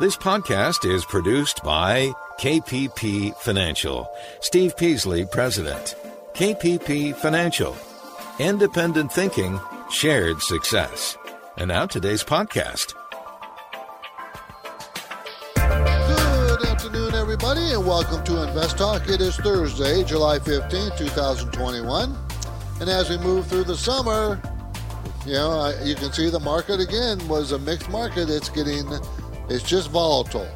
This podcast is produced by KPP Financial. Steve Peasley, President. KPP Financial. Independent thinking, shared success. And now today's podcast. Good afternoon, everybody, and welcome to Invest Talk. It is Thursday, July 15th, 2021. And as we move through the summer, you know, you can see the market again was a mixed market. It's getting, it's just volatile,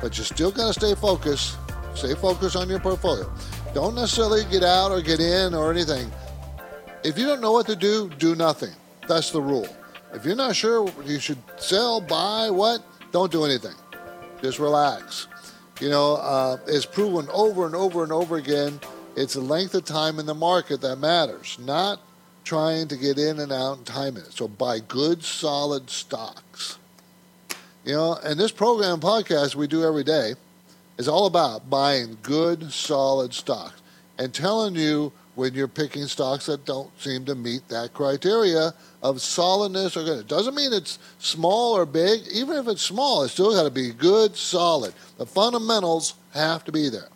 but you still got to stay focused. Stay focused on your portfolio. Don't necessarily get out or get in or anything. If you don't know what to do, do nothing. That's the rule. If you're not sure you should sell, buy, what, don't do anything. Just relax. You know, uh, it's proven over and over and over again. It's the length of time in the market that matters, not trying to get in and out and time it. So buy good, solid stocks. You know, and this program podcast we do every day is all about buying good, solid stocks and telling you when you're picking stocks that don't seem to meet that criteria of solidness or good. It doesn't mean it's small or big. Even if it's small, it's still got to be good, solid. The fundamentals have to be there.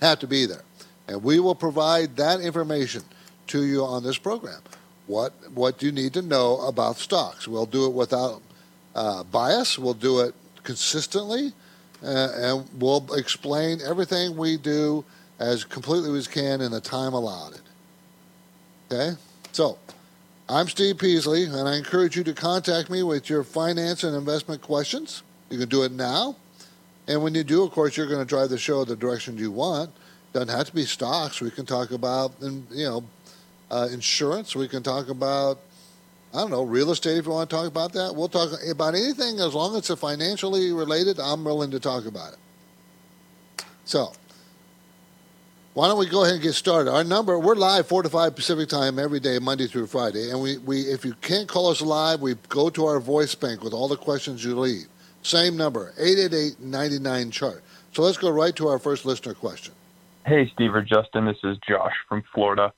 Have to be there. And we will provide that information to you on this program. What what you need to know about stocks. We'll do it without uh, bias. We'll do it consistently, uh, and we'll explain everything we do as completely as we can in the time allotted. Okay? So, I'm Steve Peasley, and I encourage you to contact me with your finance and investment questions. You can do it now. And when you do, of course, you're going to drive the show the direction you want. Doesn't have to be stocks. We can talk about, you know, uh, insurance. We can talk about, I don't know, real estate if you want to talk about that. We'll talk about anything as long as it's financially related. I'm willing to talk about it. So, why don't we go ahead and get started? Our number, we're live 4 to 5 Pacific time every day, Monday through Friday. And we, we if you can't call us live, we go to our voice bank with all the questions you leave. Same number, 888-99-CHART. So let's go right to our first listener question. Hey, Steve or Justin, this is Josh from Florida.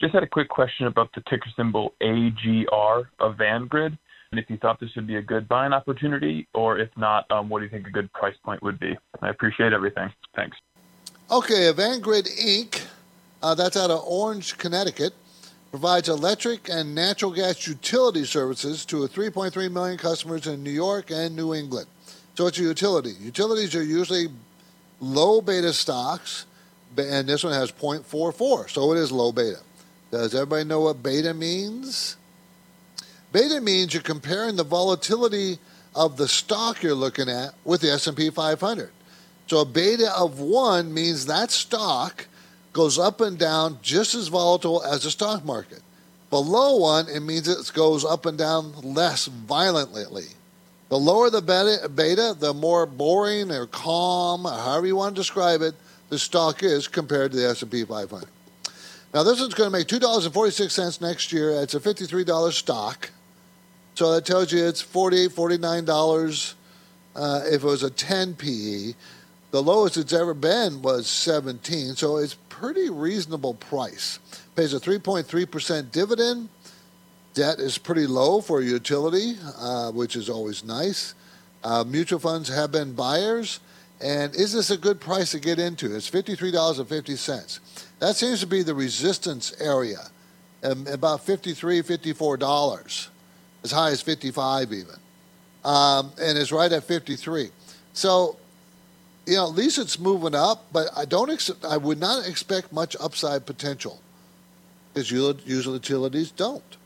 Just had a quick question about the ticker symbol AGR Avangrid, and if you thought this would be a good buying opportunity, or if not, um, what do you think a good price point would be? I appreciate everything. Thanks. Okay, Avangrid Inc., uh, that's out of Orange, Connecticut, provides electric and natural gas utility services to 3.3 million customers in New York and New England. So it's a utility. Utilities are usually low beta stocks, and this one has 0.44, so it is low beta. Does everybody know what beta means? Beta means you're comparing the volatility of the stock you're looking at with the S&P 500. So a beta of 1 means that stock goes up and down just as volatile as the stock market. Below 1, it means it goes up and down less violently. The lower the beta, the more boring or calm, or however you want to describe it, the stock is compared to the S&P 500. Now this one's going to make $2.46 next year. It's a $53 stock. So that tells you it's $48, $49 uh, if it was a 10 PE. The lowest it's ever been was 17, so it's pretty reasonable price. Pays a 3.3% dividend. Debt is pretty low for a utility, uh, which is always nice. Uh, mutual funds have been buyers. And is this a good price to get into? It's $53.50. That seems to be the resistance area, um, about $53, $54, as high as 55 even. Um, and it's right at 53. So you know, at least it's moving up, but I don't. Ex- I would not expect much upside potential because usual utilities don't,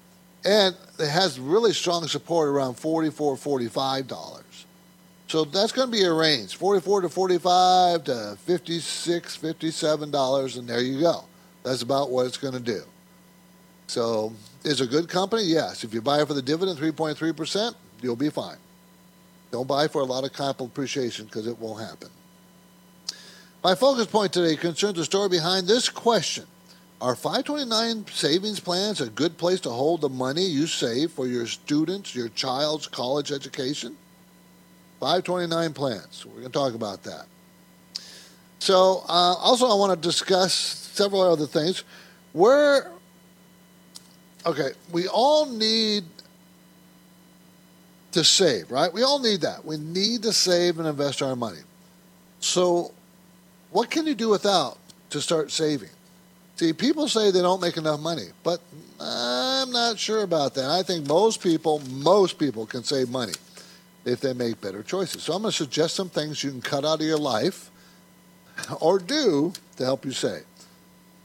and it has really strong support around 44 45 dollars. So that's going to be a range, 44 to 45 to 56 57 dollars, and there you go. That's about what it's going to do. So, is a good company? Yes. If you buy for the dividend, 3.3 percent, you'll be fine. Don't buy for a lot of capital appreciation because it won't happen. My focus point today concerns the story behind this question. Are 529 savings plans a good place to hold the money you save for your students, your child's college education? 529 plans. We're going to talk about that. So, uh, also, I want to discuss several other things. Where, okay, we all need to save, right? We all need that. We need to save and invest our money. So, what can you do without to start saving? See, people say they don't make enough money, but I'm not sure about that. I think most people, most people can save money if they make better choices. So I'm going to suggest some things you can cut out of your life or do to help you save.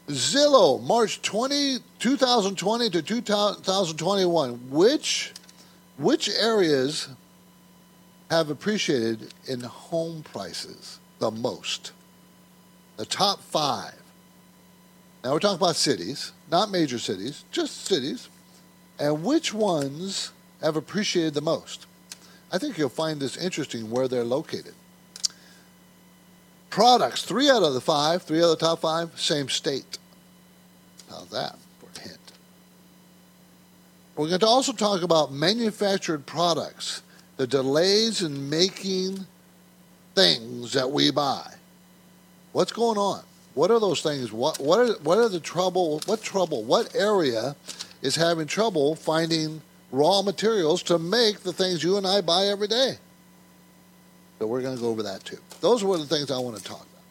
Zillow, March 20, 2020 to 2021. Which, which areas have appreciated in home prices the most? The top five. Now we're talking about cities, not major cities, just cities. And which ones have appreciated the most? I think you'll find this interesting where they're located. Products, three out of the five, three out of the top five, same state. How's that for a hint? We're going to also talk about manufactured products, the delays in making things that we buy. What's going on? What are those things? What what are what are the trouble? What trouble? What area is having trouble finding raw materials to make the things you and I buy every day? So we're going to go over that too. Those were the things I want to talk about.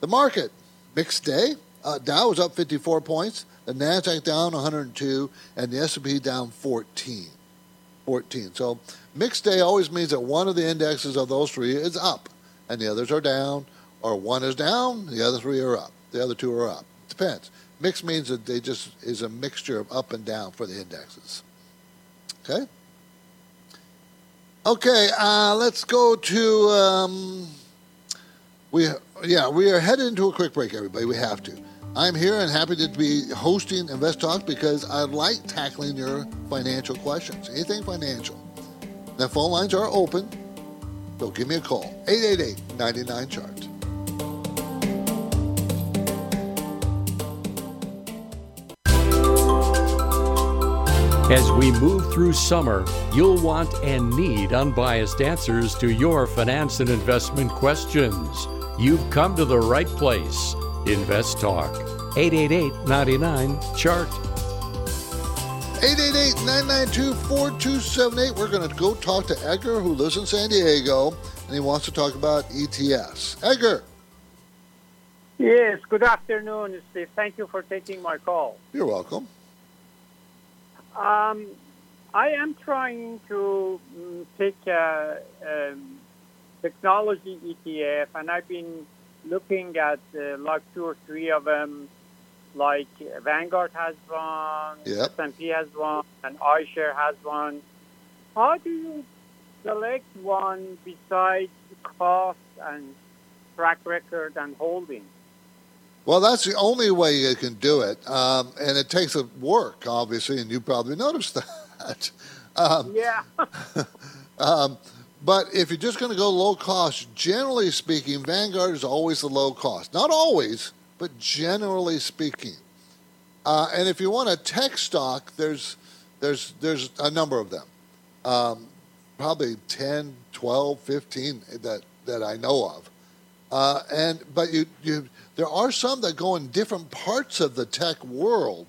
The market mixed day. Uh, Dow was up 54 points. The Nasdaq down 102, and the S&P down 14. 14. So mixed day always means that one of the indexes of those three is up, and the others are down or one is down, the other three are up. The other two are up. It Depends. Mixed means that they just is a mixture of up and down for the indexes. Okay. Okay. Uh, let's go to um, we. Yeah, we are headed into a quick break, everybody. We have to. I'm here and happy to be hosting Invest Talk because I like tackling your financial questions, anything financial. The phone lines are open, so give me a call 888 99 chart. As we move through summer, you'll want and need unbiased answers to your finance and investment questions. You've come to the right place. Invest Talk. 888 99 Chart. 888 992 4278. We're going to go talk to Edgar, who lives in San Diego, and he wants to talk about ETFs. Edgar. Yes, good afternoon, Steve. Thank you for taking my call. You're welcome. Um, I am trying to um, take a, a, technology ETF, and I've been looking at uh, like two or three of them. Like Vanguard has one, yep. S&P has one, and iShare has one. How do you select one besides cost and track record and holding? Well, that's the only way you can do it, um, and it takes a work, obviously, and you probably noticed that. Um, yeah. um, but if you're just going to go low cost, generally speaking, Vanguard is always the low cost. Not always, but generally speaking. Uh, and if you want a tech stock, there's there's there's a number of them, um, probably 10, 12, 15 that that I know of. Uh, and but you you there are some that go in different parts of the tech world.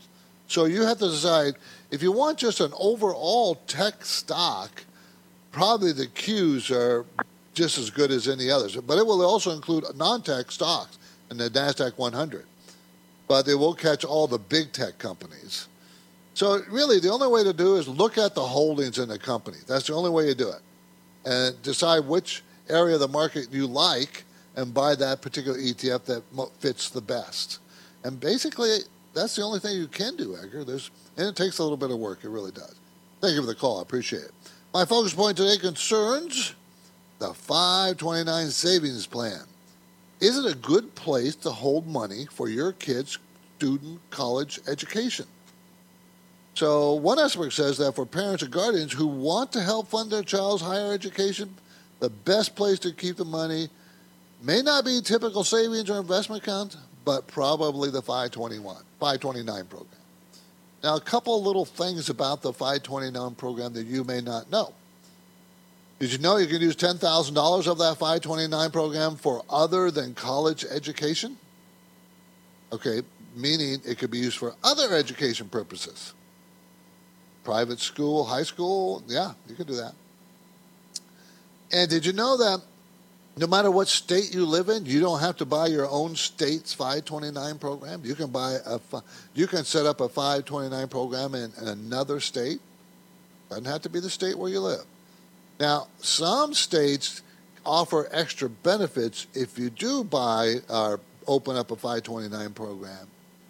So you have to decide if you want just an overall tech stock, probably the Qs are just as good as any others. But it will also include non tech stocks in the NASDAQ 100. But they will catch all the big tech companies. So really, the only way to do is look at the holdings in the company. That's the only way you do it. And decide which area of the market you like and buy that particular ETF that fits the best. And basically, that's the only thing you can do, Edgar. There's, and it takes a little bit of work. It really does. Thank you for the call. I appreciate it. My focus point today concerns the 529 savings plan. Is it a good place to hold money for your kids' student college education? So, one expert says that for parents and guardians who want to help fund their child's higher education, The best place to keep the money may not be typical savings or investment account, but probably the 521, 529 program. Now, a couple little things about the 529 program that you may not know. Did you know you can use $10,000 of that 529 program for other than college education? Okay, meaning it could be used for other education purposes. Private school, high school, yeah, you can do that. And did you know that no matter what state you live in, you don't have to buy your own state's 529 program. You can buy a, you can set up a 529 program in, in another state. Doesn't have to be the state where you live. Now, some states offer extra benefits if you do buy or open up a 529 program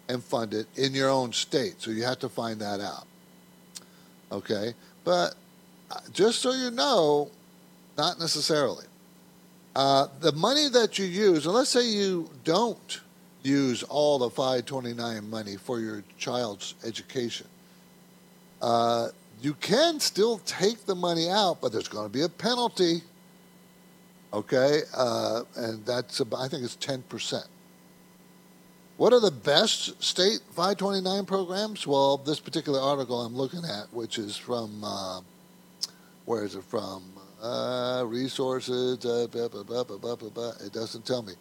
and fund it in your own state. So you have to find that out. Okay? But uh, just so you know, not necessarily. Uh, the money that you use, and let's say you don't use all the 529 money for your child's education, uh, you can still take the money out, but there's going to be a penalty. Okay, uh, and that's about, I think it's 10%. What are the best state 529 programs? Well, this particular article I'm looking at, which is from, uh, where is it from? Uh, resources, uh, blah, blah, blah, it doesn't tell me.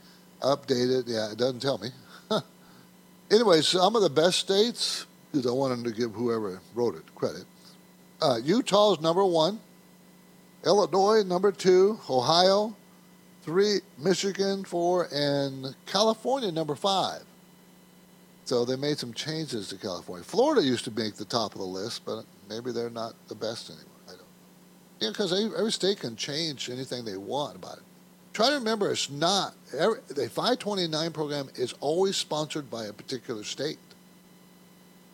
Updated, yeah, it doesn't tell me. anyway, some of the best states, because I wanted to give whoever wrote it credit. Uh, Utah's number one, Illinois number two, Ohio three, Michigan four, and California number five. So they made some changes to California. Florida used to make the top of the list, but maybe they're not the best anymore. Yeah, because every state can change anything they want about it. Try to remember, it's not every, the 529 program is always sponsored by a particular state.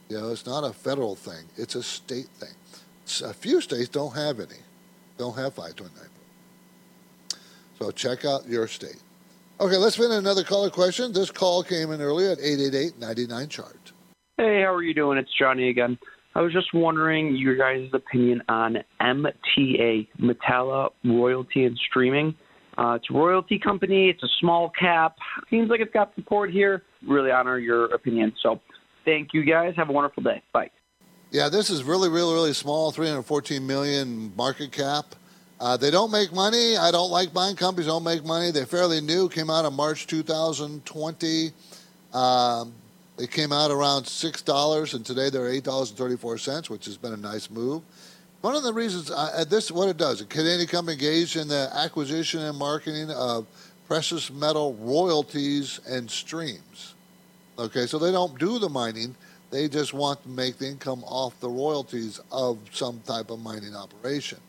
You know, it's not a federal thing; it's a state thing. A few states don't have any, don't have 529. So check out your state. Okay, let's spin another caller question. This call came in earlier at 888-99 chart. Hey, how are you doing? It's Johnny again. I was just wondering your guys' opinion on MTA, Metalla Royalty and Streaming. Uh, it's a royalty company. It's a small cap. Seems like it's got support here. Really honor your opinion. So thank you guys. Have a wonderful day. Bye. Yeah, this is really, really, really small, 314 million market cap. Uh, they don't make money. I don't like buying companies don't make money. They're fairly new. Came out in March 2020. Um, they came out around six dollars, and today they're eight dollars and thirty-four cents, which has been a nice move. One of the reasons uh, this what it does, a Canadian company engaged in the acquisition and marketing of precious metal royalties and streams. Okay, so they don't do the mining; they just want to make the income off the royalties of some type of mining operation.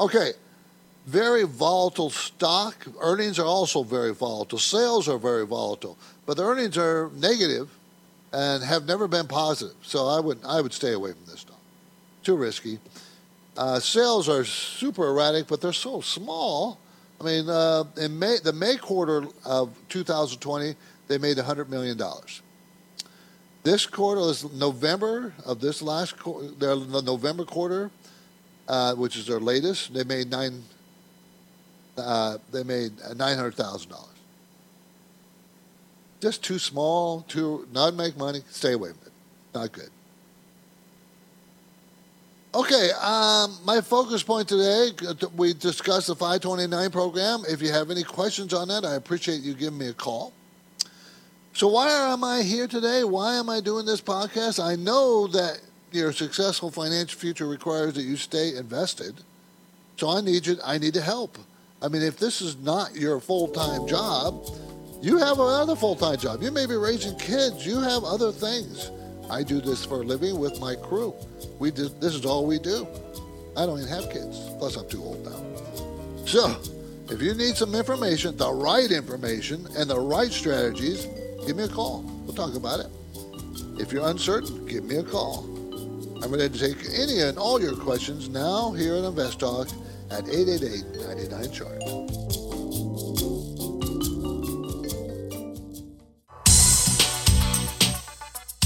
Okay, very volatile stock. Earnings are also very volatile. Sales are very volatile, but the earnings are negative and have never been positive. So I would I would stay away from this stock. Too risky. Uh, sales are super erratic, but they're so small. I mean, uh, in May, the May quarter of 2020, they made 100 million dollars. This quarter is November of this last quarter, the November quarter uh, which is their latest. They made nine. Uh, they made nine hundred thousand dollars. Just too small, too not make money. Stay away from it. Not good. Okay, um, my focus point today, we discussed the 529 program. If you have any questions on that, I appreciate you giving me a call. So, why am I here today? Why am I doing this podcast? I know that your successful financial future requires that you stay invested. So I need you. I need to help. I mean, if this is not your full time job, you have another full time job. You may be raising kids. You have other things. I do this for a living with my crew. We do, this is all we do. I don't even have kids. Plus, I'm too old now. So, if you need some information, the right information, and the right strategies, give me a call. We'll talk about it. If you're uncertain, give me a call. I'm ready to take any and all your questions now here at Invest Talk at 888 chart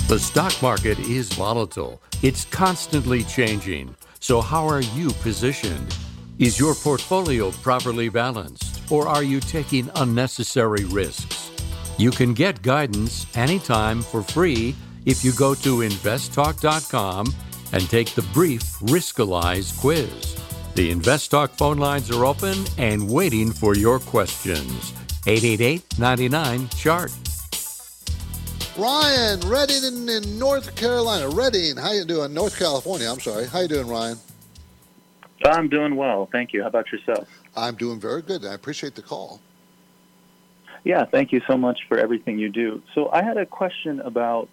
The stock market is volatile. It's constantly changing. So how are you positioned? Is your portfolio properly balanced, or are you taking unnecessary risks? You can get guidance anytime for free if you go to investtalk.com and take the brief Riskalyze quiz. The InvestTalk phone lines are open and waiting for your questions. 888 99 Chart. Ryan, Redding in, in, North Carolina. Redding, how you doing? North California, I'm sorry. How you doing, Ryan? I'm doing well, thank you. How about yourself? I'm doing very good. I appreciate the call. Yeah, thank you so much for everything you do. So I had a question about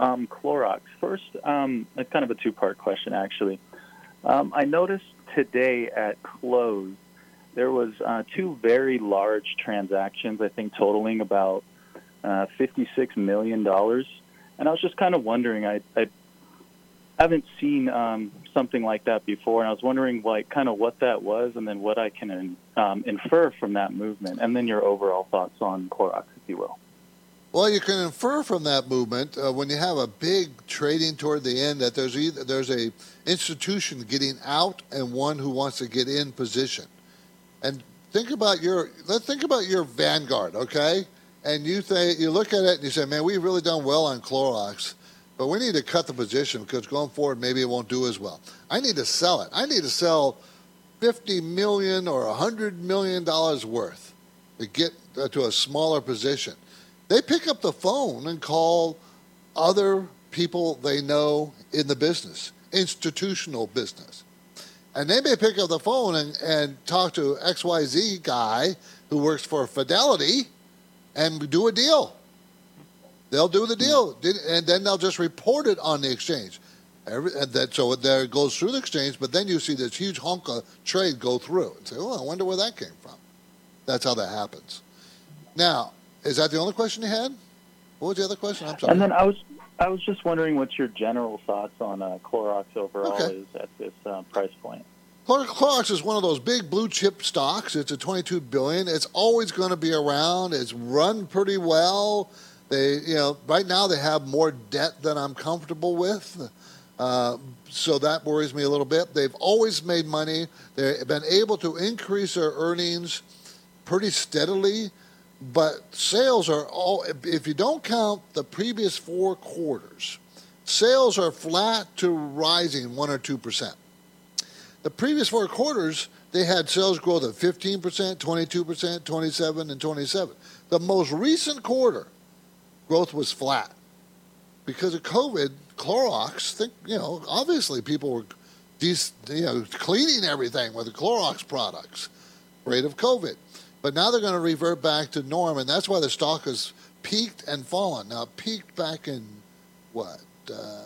um, Clorox. First, um, kind of a two-part question, actually. Um, I noticed today at close there was uh, two very large transactions. I think totaling about uh, $56 million. And I was just kind of wondering, I, I haven't seen um, something like that before, and I was wondering, like, kind of what that was, and then what I can um, infer from that movement, and then your overall thoughts on Clorox, if you will. Well, you can infer from that movement uh, when you have a big trading toward the end that there's either there's a institution getting out and one who wants to get in position. And think about your let's think about your Vanguard, okay? And you think you look at it and you say, "Man, we've really done well on Clorox." But we need to cut the position because going forward, maybe it won't do as well. I need to sell it. I need to sell fifty million or hundred million dollars worth to get uh, to a smaller position. They pick up the phone and call other people they know in the business, institutional business. And they may pick up the phone and, and talk to XYZ guy who works for Fidelity and do a deal. They'll do the deal, and then they'll just report it on the exchange. Every, and that, so there it goes through the exchange, but then you see this huge hunk of trade go through and say, "Oh, I wonder where that came from." That's how that happens. Now, is that the only question you had? What was the other question? I'm sorry. And then I was I was just wondering what your general thoughts on uh, Clorox overall okay. is at this uh, price point. Clorox is one of those big blue chip stocks. It's a 22 billion. It's always going to be around. It's run pretty well. They, you know, right now they have more debt than I'm comfortable with. Uh, so that worries me a little bit. They've always made money. They've been able to increase their earnings pretty steadily, but sales are all, if you don't count the previous four quarters, sales are flat to rising 1 or 2%. The previous four quarters, they had sales growth of 15%, 22%, 27, and 27. The most recent quarter, growth was flat. Because of COVID, Clorox, think, you know, obviously people were you know, cleaning everything with the Clorox products, rate of COVID. But now they're going to revert back to norm, and that's why the stock has peaked and fallen. Now, peaked back in what? Uh,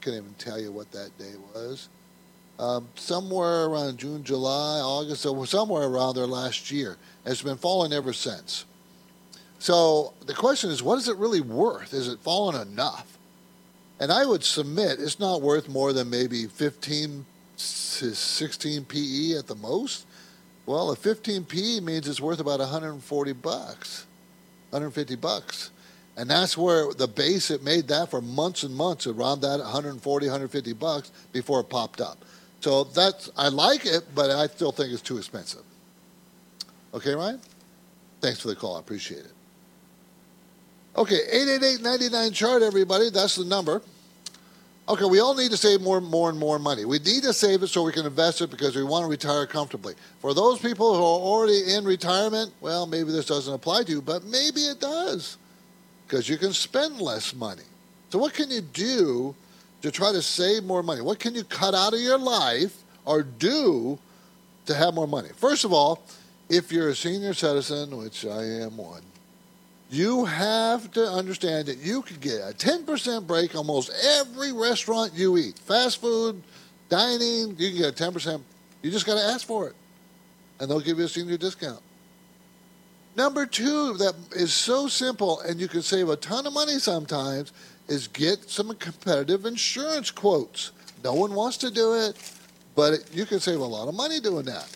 can't even tell you what that day was. Um, somewhere around June, July, August, so somewhere around there last year. It's been falling ever since. So the question is, what is it really worth? Is it fallen enough? And I would submit it's not worth more than maybe 15 to 16 PE at the most. Well, a 15 PE means it's worth about 140 bucks, 150 bucks. And that's where the base it made that for months and months around that 140, 150 bucks before it popped up. So that's I like it, but I still think it's too expensive. Okay, Ryan? Thanks for the call. I appreciate it. Okay, 888-99 chart, everybody. That's the number. Okay, we all need to save more and more and more money. We need to save it so we can invest it because we want to retire comfortably. For those people who are already in retirement, well, maybe this doesn't apply to you, but maybe it does because you can spend less money. So, what can you do to try to save more money? What can you cut out of your life or do to have more money? First of all, if you're a senior citizen, which I am one, you have to understand that you could get a 10% break almost every restaurant you eat. Fast food, dining, you can get a 10%. You just got to ask for it, and they'll give you a senior discount. Number two, that is so simple, and you can save a ton of money sometimes, is get some competitive insurance quotes. No one wants to do it, but you can save a lot of money doing that.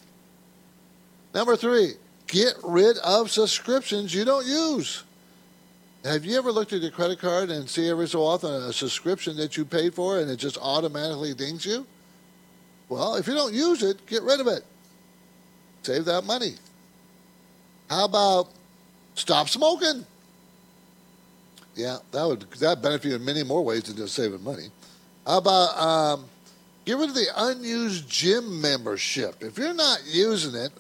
Number three, get rid of subscriptions you don't use. Have you ever looked at your credit card and see every so often a subscription that you paid for and it just automatically dings you? Well, if you don't use it, get rid of it. Save that money. How about stop smoking? Yeah, that would that benefit you in many more ways than just saving money. How about um, get rid of the unused gym membership? If you're not using it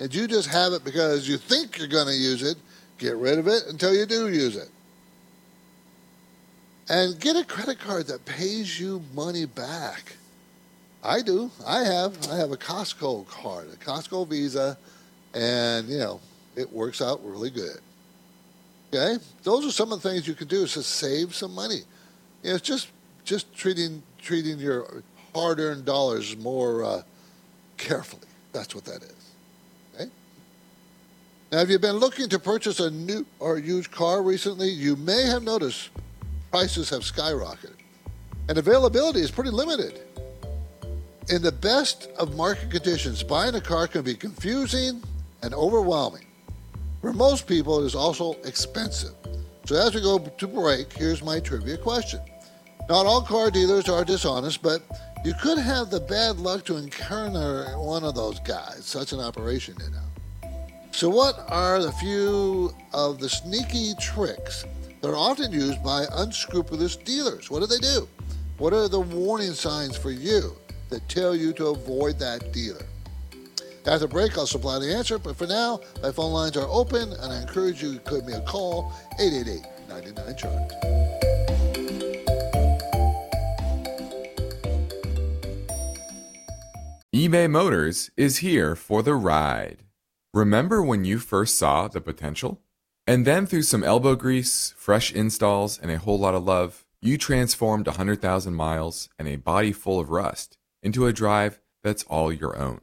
and you just have it because you think you're going to use it, get rid of it until you do use it. And get a credit card that pays you money back. I do. I have. I have a Costco card, a Costco Visa, and you know it works out really good. Okay, those are some of the things you can do to save some money. You know, it's just just treating treating your hard-earned dollars more uh, carefully. That's what that is. Okay. Now, have you been looking to purchase a new or used car recently? You may have noticed prices have skyrocketed, and availability is pretty limited. In the best of market conditions, buying a car can be confusing and overwhelming. For most people, it is also expensive. So, as we go to break, here's my trivia question. Not all car dealers are dishonest, but you could have the bad luck to encounter one of those guys. Such an operation, you know. So, what are the few of the sneaky tricks that are often used by unscrupulous dealers? What do they do? What are the warning signs for you that tell you to avoid that dealer? After break, I'll supply the answer, but for now, my phone lines are open, and I encourage you to give me a call 888 99 Chart. eBay Motors is here for the ride. Remember when you first saw the potential? And then through some elbow grease, fresh installs, and a whole lot of love, you transformed 100,000 miles and a body full of rust into a drive that's all your own.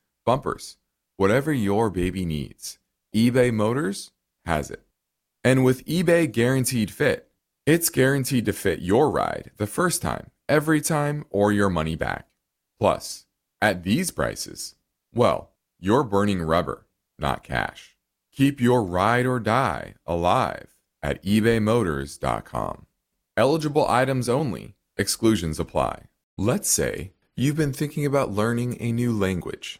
bumpers, whatever your baby needs, eBay Motors has it. And with eBay Guaranteed Fit, it's guaranteed to fit your ride the first time, every time, or your money back. Plus, at these prices, well, you're burning rubber, not cash. Keep your ride or die alive at ebaymotors.com. Eligible items only, exclusions apply. Let's say you've been thinking about learning a new language.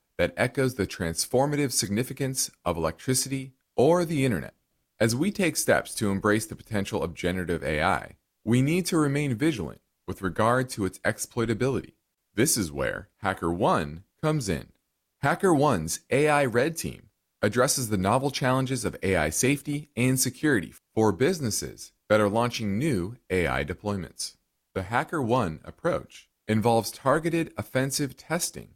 that echoes the transformative significance of electricity or the internet. As we take steps to embrace the potential of generative AI, we need to remain vigilant with regard to its exploitability. This is where HackerOne comes in. HackerOne's AI Red Team addresses the novel challenges of AI safety and security for businesses that are launching new AI deployments. The HackerOne approach involves targeted offensive testing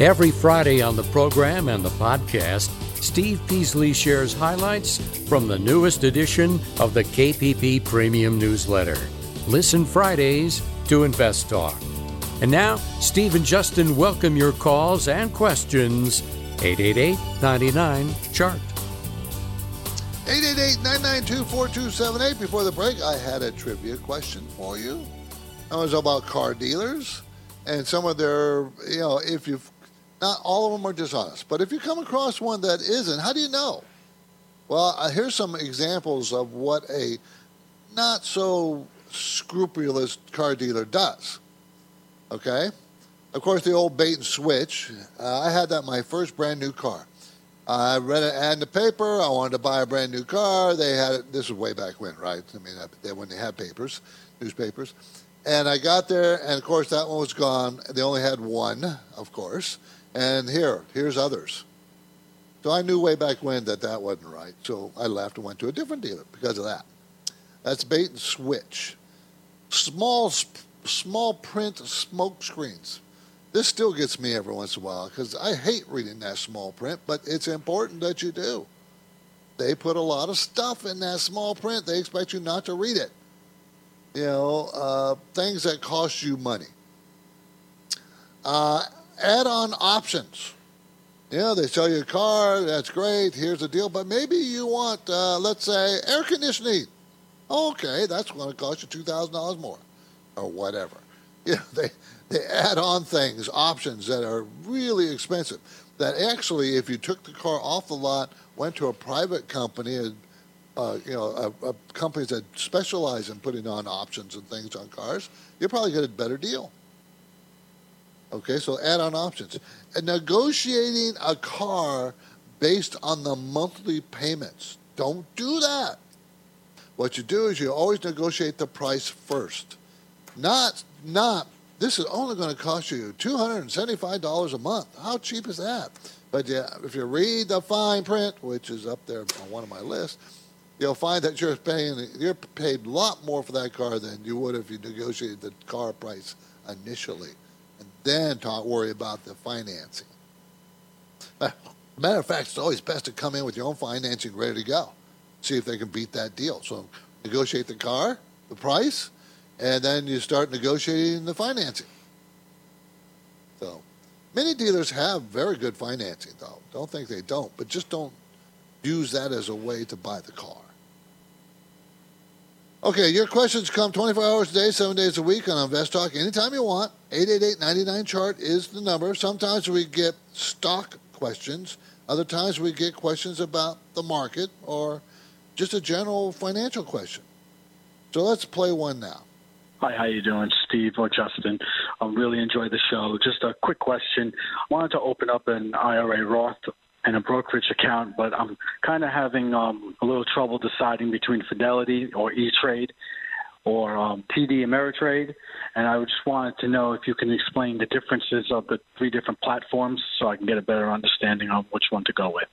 Every Friday on the program and the podcast, Steve Peasley shares highlights from the newest edition of the KPP Premium Newsletter. Listen Fridays to Invest Talk. And now, Steve and Justin welcome your calls and questions. 888 99 Chart. 888-992-4278. Before the break, I had a trivia question for you. It was about car dealers and some of their, you know, if you've, not all of them are dishonest, but if you come across one that isn't, how do you know? Well, uh, here's some examples of what a not so scrupulous car dealer does. Okay? Of course, the old bait and switch. Uh, I had that my first brand new car. I read an ad in the paper. I wanted to buy a brand new car. They had it. This was way back when, right? I mean, they, when they had papers, newspapers. And I got there, and of course, that one was gone. They only had one, of course. And here, here's others. So I knew way back when that that wasn't right. So I left and went to a different dealer because of that. That's bait and switch. Small, small print smoke screens. This still gets me every once in a while because I hate reading that small print, but it's important that you do. They put a lot of stuff in that small print. They expect you not to read it. You know, uh, things that cost you money. Uh, add on options. Know, they sell you a car, that's great, here's the deal, but maybe you want, uh, let's say, air conditioning. Okay, that's going to cost you $2,000 more or whatever. You know, they, they add on things, options that are really expensive. That actually, if you took the car off the lot, went to a private company, uh, you know, a, a companies that specialize in putting on options and things on cars, you'll probably get a better deal. Okay, so add-on options. And negotiating a car based on the monthly payments. Don't do that. What you do is you always negotiate the price first. Not not this is only going to cost you $275 a month. How cheap is that? But yeah, if you read the fine print, which is up there on one of my lists, you'll find that you're paying you're paid a lot more for that car than you would if you negotiated the car price initially, then talk worry about the financing. Matter of fact, it's always best to come in with your own financing ready to go. See if they can beat that deal. So negotiate the car, the price, and then you start negotiating the financing. So, many dealers have very good financing, though. Don't think they don't, but just don't use that as a way to buy the car. Okay, your questions come 24 hours a day, seven days a week on Invest Talk anytime you want. 888-99 is the number. Sometimes we get stock questions. Other times we get questions about the market or just a general financial question. So let's play one now. Hi, how you doing, Steve or Justin? I really enjoy the show. Just a quick question. I wanted to open up an IRA Roth and a brokerage account, but I'm kind of having um, a little trouble deciding between Fidelity or E Trade or um, TD Ameritrade. And I just wanted to know if you can explain the differences of the three different platforms so I can get a better understanding on which one to go with.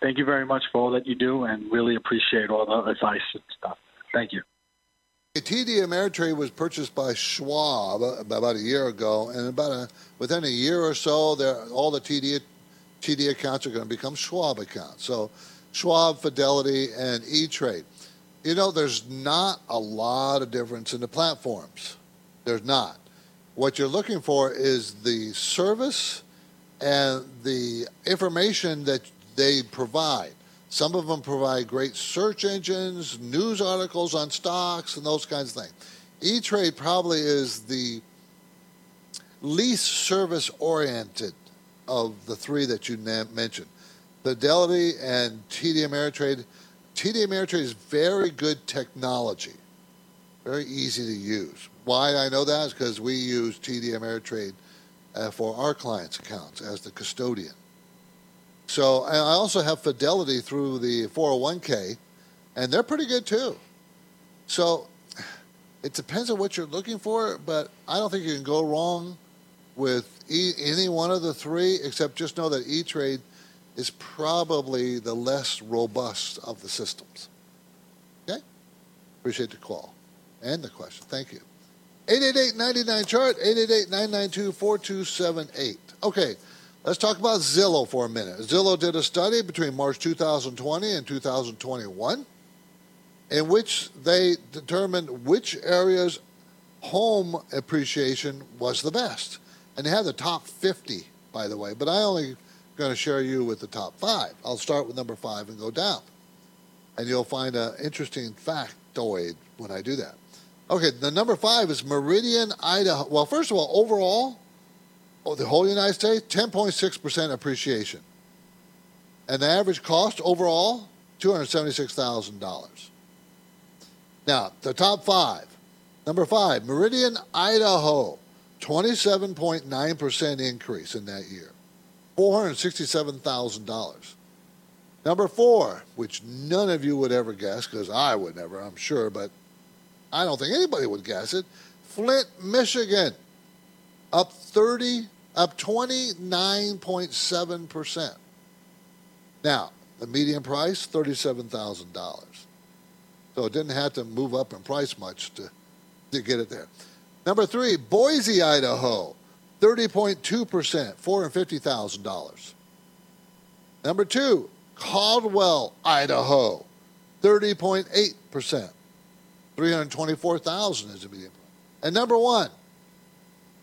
Thank you very much for all that you do and really appreciate all the advice and stuff. Thank you. TD Ameritrade was purchased by Schwab about a year ago, and about a, within a year or so, all the TD TD accounts are going to become Schwab accounts. So, Schwab, Fidelity, and E Trade. You know, there's not a lot of difference in the platforms. There's not. What you're looking for is the service and the information that they provide. Some of them provide great search engines, news articles on stocks, and those kinds of things. E Trade probably is the least service oriented of the three that you mentioned. Fidelity and TD Ameritrade TD Ameritrade is very good technology, very easy to use. Why I know that is because we use TD Ameritrade uh, for our clients' accounts as the custodian. So I also have Fidelity through the 401k, and they're pretty good too. So it depends on what you're looking for, but I don't think you can go wrong with e- any one of the three, except just know that E Trade – is probably the less robust of the systems. Okay? Appreciate the call and the question. Thank you. 888-99 chart 888-992-4278. Okay, let's talk about Zillow for a minute. Zillow did a study between March 2020 and 2021 in which they determined which areas home appreciation was the best. And they had the top 50, by the way, but I only going to share you with the top five. I'll start with number five and go down. And you'll find an interesting factoid when I do that. Okay, the number five is Meridian, Idaho. Well, first of all, overall, oh, the whole United States, 10.6% appreciation. And the average cost overall, $276,000. Now, the top five. Number five, Meridian, Idaho, 27.9% increase in that year. $467,000. Number four, which none of you would ever guess, because I would never, I'm sure, but I don't think anybody would guess it. Flint, Michigan, up 30, up 29.7%. Now, the median price, $37,000. So it didn't have to move up in price much to, to get it there. Number three, Boise, Idaho, 30.2%, $450,000. Number two, Caldwell, Idaho, 30.8%, 324,000 is the median. And number one,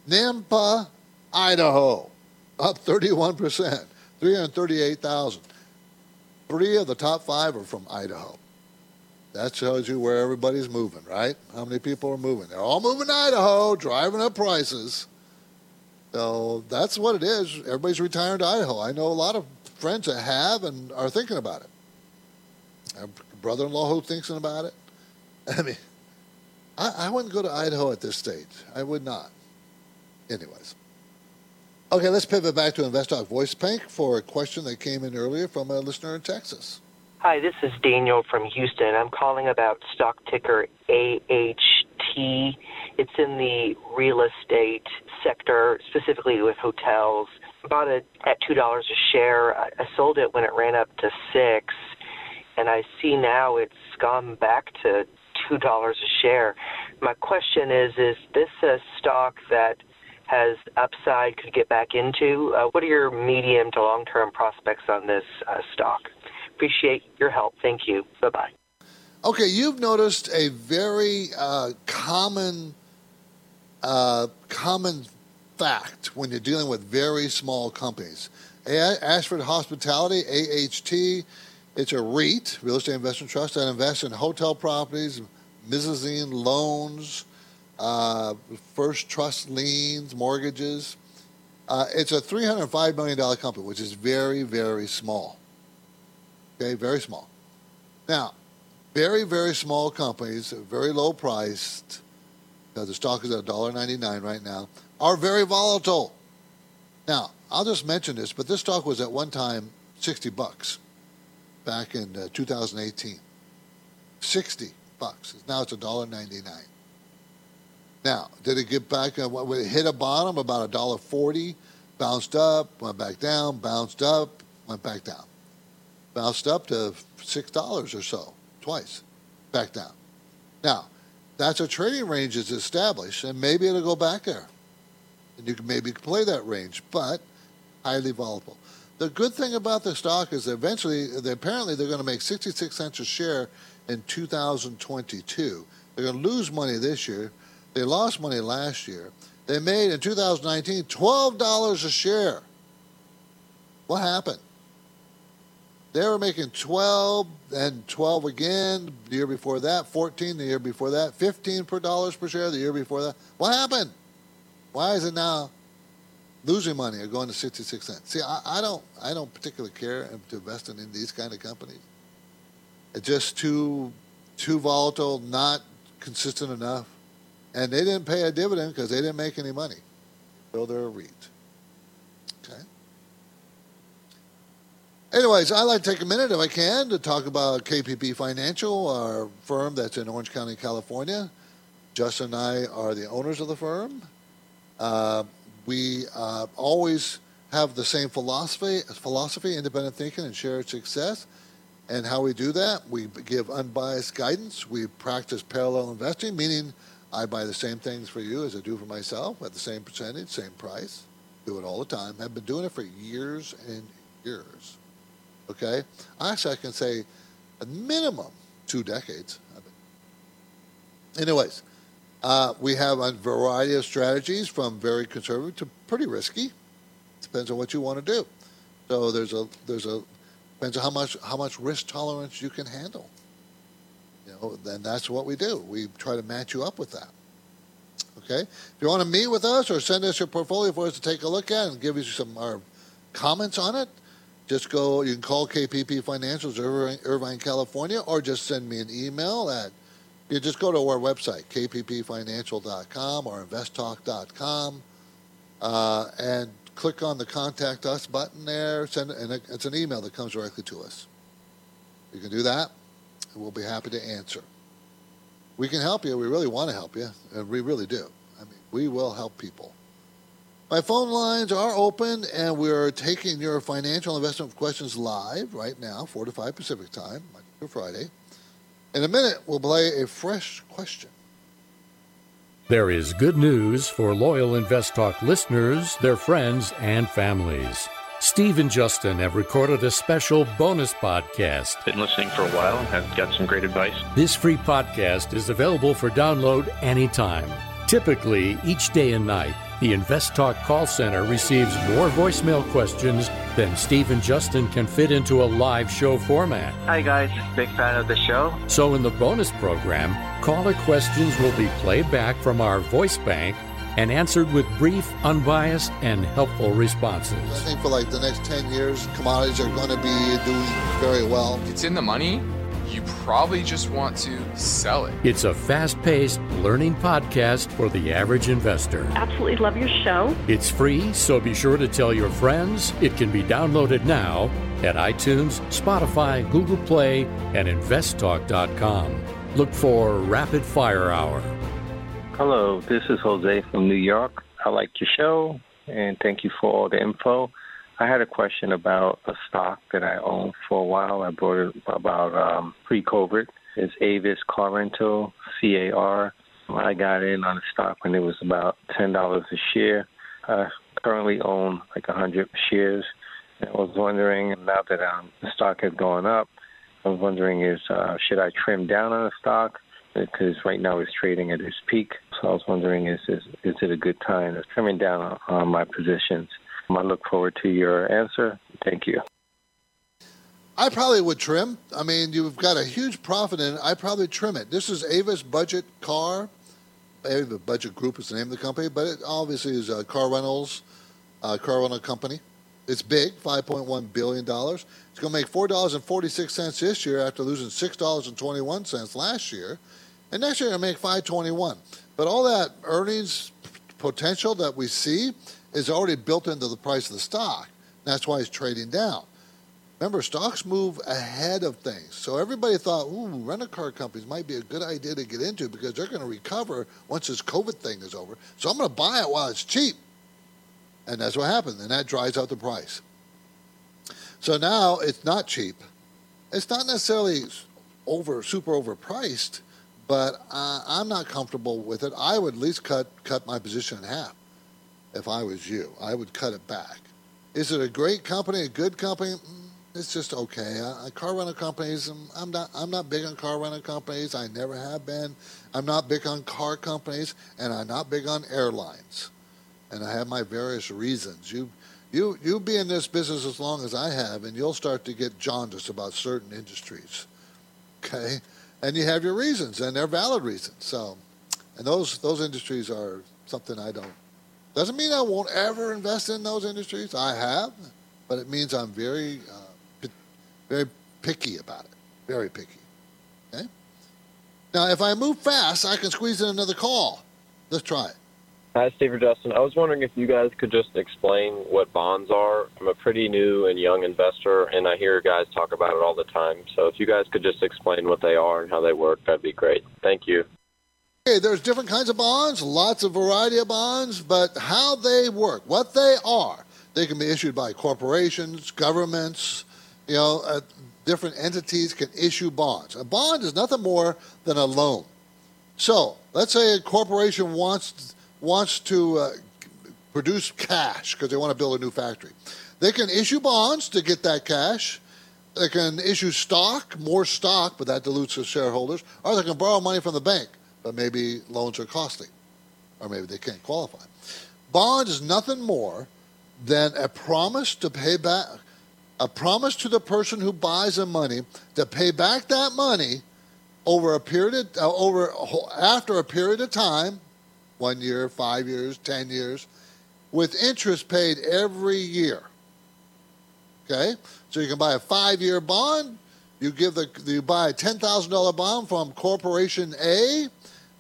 Nampa, Idaho, up 31%, 338,000. Three of the top five are from Idaho. That shows you where everybody's moving, right? How many people are moving? They're all moving to Idaho, driving up prices. So that's what it is. Everybody's retiring to Idaho. I know a lot of friends that have and are thinking about it. A brother-in-law who's thinking about it. I mean, I, I wouldn't go to Idaho at this stage. I would not. Anyways. Okay, let's pivot back to InvestTalk Voice Bank for a question that came in earlier from a listener in Texas. Hi, this is Daniel from Houston. I'm calling about stock ticker AHT. It's in the real estate sector, specifically with hotels. Bought it at two dollars a share. I sold it when it ran up to six, and I see now it's gone back to two dollars a share. My question is: Is this a stock that has upside could get back into? Uh, what are your medium to long term prospects on this uh, stock? Appreciate your help. Thank you. Bye bye. Okay, you've noticed a very uh, common uh, common fact when you're dealing with very small companies. Ashford Hospitality, AHT, it's a REIT, Real Estate Investment Trust, that invests in hotel properties, mezzanine loans, uh, first trust liens, mortgages. Uh, it's a $305 million company, which is very, very small. Okay, very small. Now, very, very small companies, very low priced, because the stock is at $1.99 right now, are very volatile. Now, I'll just mention this, but this stock was at one time 60 bucks back in uh, 2018. 60 bucks. Now it's $1.99. Now, did it get back? Uh, when it hit a bottom about $1.40, bounced up, went back down, bounced up, went back down. Bounced up to $6 or so, twice, back down. Now, that's a trading range is established, and maybe it'll go back there. And you can maybe play that range, but highly volatile. The good thing about the stock is eventually, apparently, they're going to make 66 cents a share in 2022. They're going to lose money this year. They lost money last year. They made in 2019 $12 a share. What happened? They were making 12 and 12 again the year before that, 14 the year before that, 15 per dollars per share the year before that. What happened? Why is it now losing money or going to 66 cents? See, I, I don't I don't particularly care to invest in, in these kind of companies. It's just too too volatile, not consistent enough. And they didn't pay a dividend because they didn't make any money. So they're a REIT. Anyways, I'd like to take a minute, if I can, to talk about KPP Financial, our firm that's in Orange County, California. Justin and I are the owners of the firm. Uh, we uh, always have the same philosophy, philosophy, independent thinking, and shared success. And how we do that, we give unbiased guidance. We practice parallel investing, meaning I buy the same things for you as I do for myself at the same percentage, same price. Do it all the time. I've been doing it for years and years. Okay? Actually, I can say a minimum two decades. Anyways, uh, we have a variety of strategies from very conservative to pretty risky. Depends on what you want to do. So there's a there's a depends on how much how much risk tolerance you can handle. You know, then that's what we do. We try to match you up with that. Okay. If you want to meet with us or send us your portfolio for us to take a look at and give you some our comments on it, just go, you can call KPP Financials, Irvine, Irvine, California, or just send me an email at, you just go to our website, kppfinancial.com or investtalk.com, uh, and click on the Contact Us button there, send, and it's an email that comes directly to us. You can do that, and we'll be happy to answer. We can help you. We really want to help you, and we really do. I mean, we will help people. My phone lines are open, and we're taking your financial investment questions live right now, 4 to 5 Pacific time, Monday through Friday. In a minute, we'll play a fresh question. There is good news for loyal Invest Talk listeners, their friends, and families. Steve and Justin have recorded a special bonus podcast. Been listening for a while and have got some great advice. This free podcast is available for download anytime. Typically, each day and night, the Invest Talk call center receives more voicemail questions than Steve and Justin can fit into a live show format. Hi, guys. Big fan of the show. So, in the bonus program, caller questions will be played back from our voice bank and answered with brief, unbiased, and helpful responses. I think for like the next 10 years, commodities are going to be doing very well. It's in the money you probably just want to sell it. It's a fast paced learning podcast for the average investor. Absolutely love your show. It's free, so be sure to tell your friends. It can be downloaded now at iTunes, Spotify, Google Play, and investtalk.com. Look for Rapid Fire Hour. Hello, this is Jose from New York. I like your show and thank you for all the info. I had a question about a stock that I owned for a while. I bought it about um, pre-COVID. It's Avis Car Rental, CAR. I got in on the stock when it was about ten dollars a share. I currently own like hundred shares. I was wondering now that um, the stock has gone up. I was wondering is uh, should I trim down on the stock because right now it's trading at its peak. So I was wondering is is, is it a good time of trimming down on, on my positions? I look forward to your answer. Thank you. I probably would trim. I mean, you've got a huge profit in it. I probably trim it. This is Avis Budget Car. Avis Budget Group is the name of the company, but it obviously is a car rentals, uh, car rental company. It's big, $5.1 billion. It's going to make $4.46 this year after losing $6.21 last year. And next year, it'll make 521 But all that earnings potential that we see is already built into the price of the stock. That's why it's trading down. Remember, stocks move ahead of things. So everybody thought, ooh, rental car companies might be a good idea to get into because they're going to recover once this COVID thing is over. So I'm going to buy it while it's cheap. And that's what happened. And that dries out the price. So now it's not cheap. It's not necessarily over super overpriced, but uh, I'm not comfortable with it. I would at least cut cut my position in half if I was you. I would cut it back. Is it a great company, a good company? Mm, it's just okay. Uh, car rental companies, um, I'm not. I'm not big on car rental companies. I never have been. I'm not big on car companies, and I'm not big on airlines. And I have my various reasons. You, you, you be in this business as long as I have, and you'll start to get jaundiced about certain industries. Okay, and you have your reasons, and they're valid reasons. So, and those those industries are something I don't. Doesn't mean I won't ever invest in those industries. I have, but it means I'm very. Uh, very picky about it. Very picky. Okay? Now, if I move fast, I can squeeze in another call. Let's try it. Hi, Steve or Justin. I was wondering if you guys could just explain what bonds are. I'm a pretty new and young investor, and I hear guys talk about it all the time. So if you guys could just explain what they are and how they work, that'd be great. Thank you. Okay, there's different kinds of bonds, lots of variety of bonds, but how they work, what they are, they can be issued by corporations, governments, you know, uh, different entities can issue bonds. A bond is nothing more than a loan. So let's say a corporation wants wants to uh, produce cash because they want to build a new factory. They can issue bonds to get that cash. They can issue stock, more stock, but that dilutes the shareholders. Or they can borrow money from the bank, but maybe loans are costly, or maybe they can't qualify. Bond is nothing more than a promise to pay back a promise to the person who buys the money to pay back that money over a period of, uh, over after a period of time, one year, five years, ten years, with interest paid every year. Okay, so you can buy a five-year bond. You give the you buy a ten thousand dollar bond from Corporation A.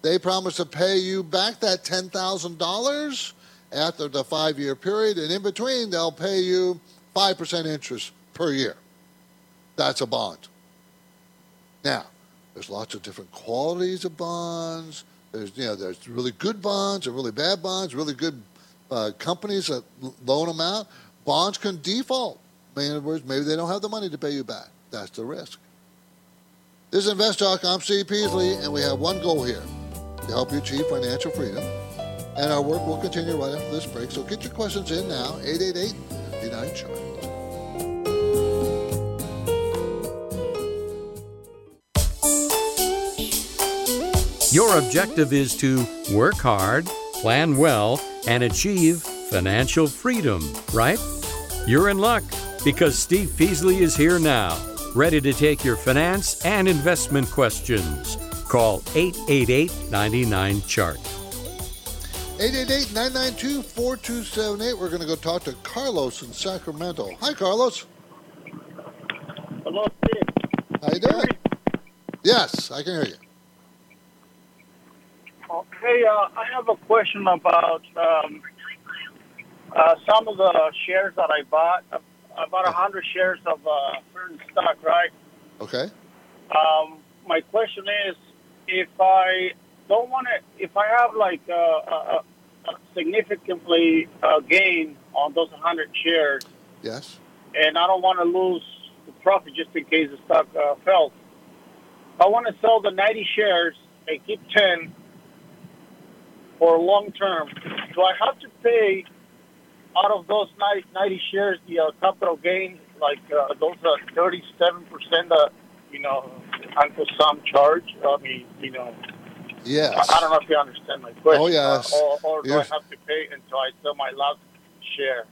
They promise to pay you back that ten thousand dollars after the five-year period, and in between they'll pay you 5% interest per year. That's a bond. Now, there's lots of different qualities of bonds. There's, you know, there's really good bonds and really bad bonds, really good uh, companies that loan them out. Bonds can default. In other words, maybe they don't have the money to pay you back. That's the risk. This is Invest Talk. I'm Steve Peasley, and we have one goal here to help you achieve financial freedom. And our work will continue right after this break. So get your questions in now, 888 99 Chart. Your objective is to work hard, plan well, and achieve financial freedom, right? You're in luck because Steve Peasley is here now, ready to take your finance and investment questions. Call 888 99 Chart. 888 992 4278. We're going to go talk to Carlos in Sacramento. Hi, Carlos. Hello, Steve. How you doing? Yes, I can hear you. Hey, uh, I have a question about um, uh, some of the shares that I bought. About a hundred shares of uh, certain stock, right? Okay. Um, my question is, if I don't want to, if I have like a, a, a significantly uh, gain on those hundred shares, Yes. and I don't want to lose the profit just in case the stock uh, fell. I want to sell the 90 shares and keep 10 for long term. Do I have to pay out of those 90, 90 shares the uh, capital gain, like uh, those uh, 37% that, you know, Uncle Sam charge? I mean, you know, Yes. I, I don't know if you understand my question. Oh, yes. Uh, or or do. I have to pay until I sell my last share?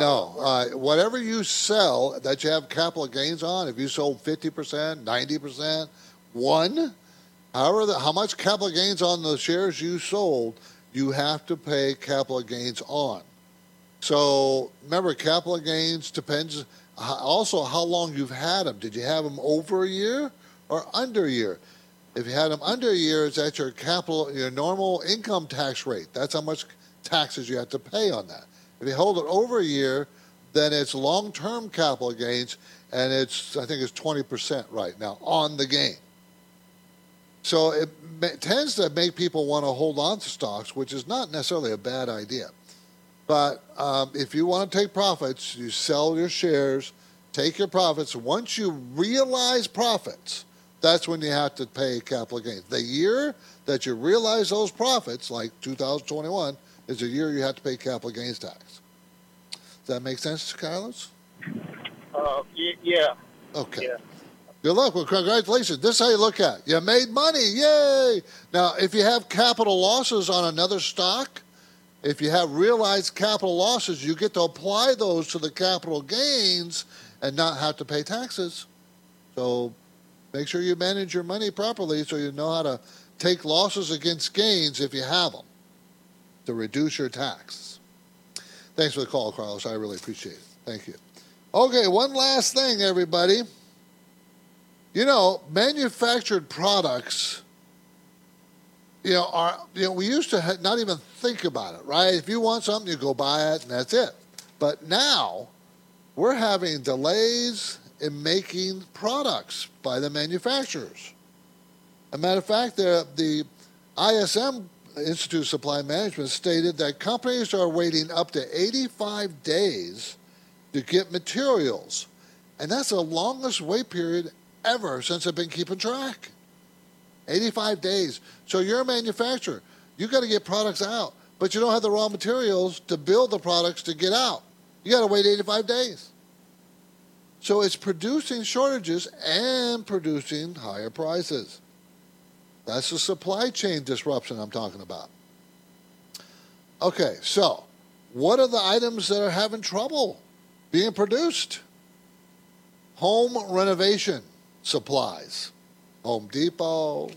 No, uh, whatever you sell that you have capital gains on, if you sold 50%, 90%, one, however, the, how much capital gains on the shares you sold, you have to pay capital gains on. So remember, capital gains depends also how long you've had them. Did you have them over a year or under a year? If you had them under a year, it's at your capital, your normal income tax rate. That's how much taxes you have to pay on that. If you hold it over a year, then it's long-term capital gains, and it's I think it's 20% right now on the gain. So it tends to make people want to hold on to stocks, which is not necessarily a bad idea. But um, if you want to take profits, you sell your shares, take your profits. Once you realize profits, that's when you have to pay capital gains. The year that you realize those profits, like 2021, is the year you have to pay capital gains tax. Does that make sense, Carlos? Uh, yeah. Okay. Yeah. Good luck. Well, congratulations. This is how you look at it. You made money. Yay. Now, if you have capital losses on another stock, if you have realized capital losses, you get to apply those to the capital gains and not have to pay taxes. So make sure you manage your money properly so you know how to take losses against gains if you have them to reduce your tax. Thanks for the call, Carlos. I really appreciate it. Thank you. Okay, one last thing, everybody. You know, manufactured products, you know, are, you know, we used to ha- not even think about it, right? If you want something, you go buy it and that's it. But now we're having delays in making products by the manufacturers. As a matter of fact, the, the ISM Institute of Supply Management stated that companies are waiting up to 85 days to get materials. And that's the longest wait period ever since I've been keeping track. 85 days. So you're a manufacturer. You got to get products out, but you don't have the raw materials to build the products to get out. You got to wait 85 days. So it's producing shortages and producing higher prices. That's the supply chain disruption I'm talking about. Okay, so what are the items that are having trouble being produced? Home renovation supplies. Home Depot,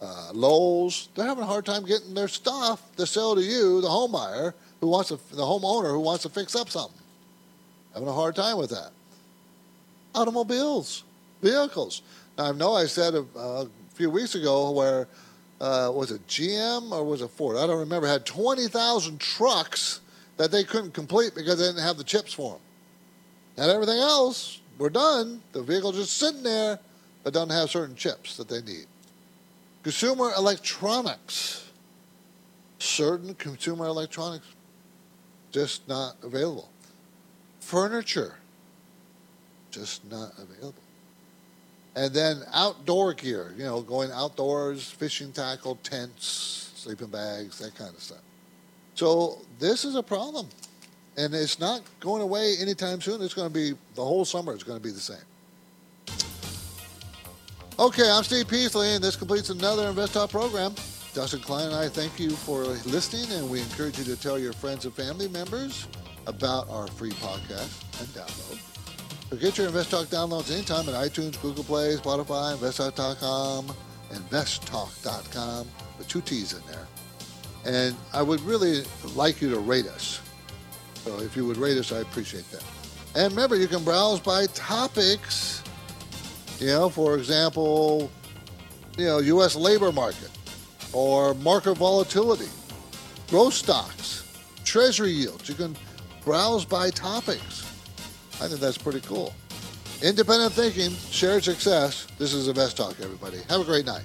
uh, Lowe's, they're having a hard time getting their stuff to sell to you, the home buyer, who wants to, the homeowner who wants to fix up something. Having a hard time with that. Automobiles, vehicles. Now, I know I said a, a few weeks ago where, uh, was it GM or was it Ford? I don't remember, had 20,000 trucks that they couldn't complete because they didn't have the chips for them. And everything else we're done. The vehicle's just sitting there, but doesn't have certain chips that they need. Consumer electronics. Certain consumer electronics just not available. Furniture just not available. And then outdoor gear, you know, going outdoors, fishing tackle, tents, sleeping bags, that kind of stuff. So this is a problem and it's not going away anytime soon. It's going to be the whole summer. It's going to be the same. Okay, I'm Steve Peasley, and this completes another Invest Talk program. Justin Klein and I thank you for listening, and we encourage you to tell your friends and family members about our free podcast and download. So get your Invest Talk downloads anytime at iTunes, Google Play, Spotify, InvestTalk.com, InvestTalk.com, with two T's in there. And I would really like you to rate us. So if you would rate us, I appreciate that. And remember, you can browse by topics. You know, for example, you know, U.S. labor market or market volatility, growth stocks, treasury yields. You can browse by topics. I think that's pretty cool. Independent thinking, shared success. This is Invest Talk, everybody. Have a great night.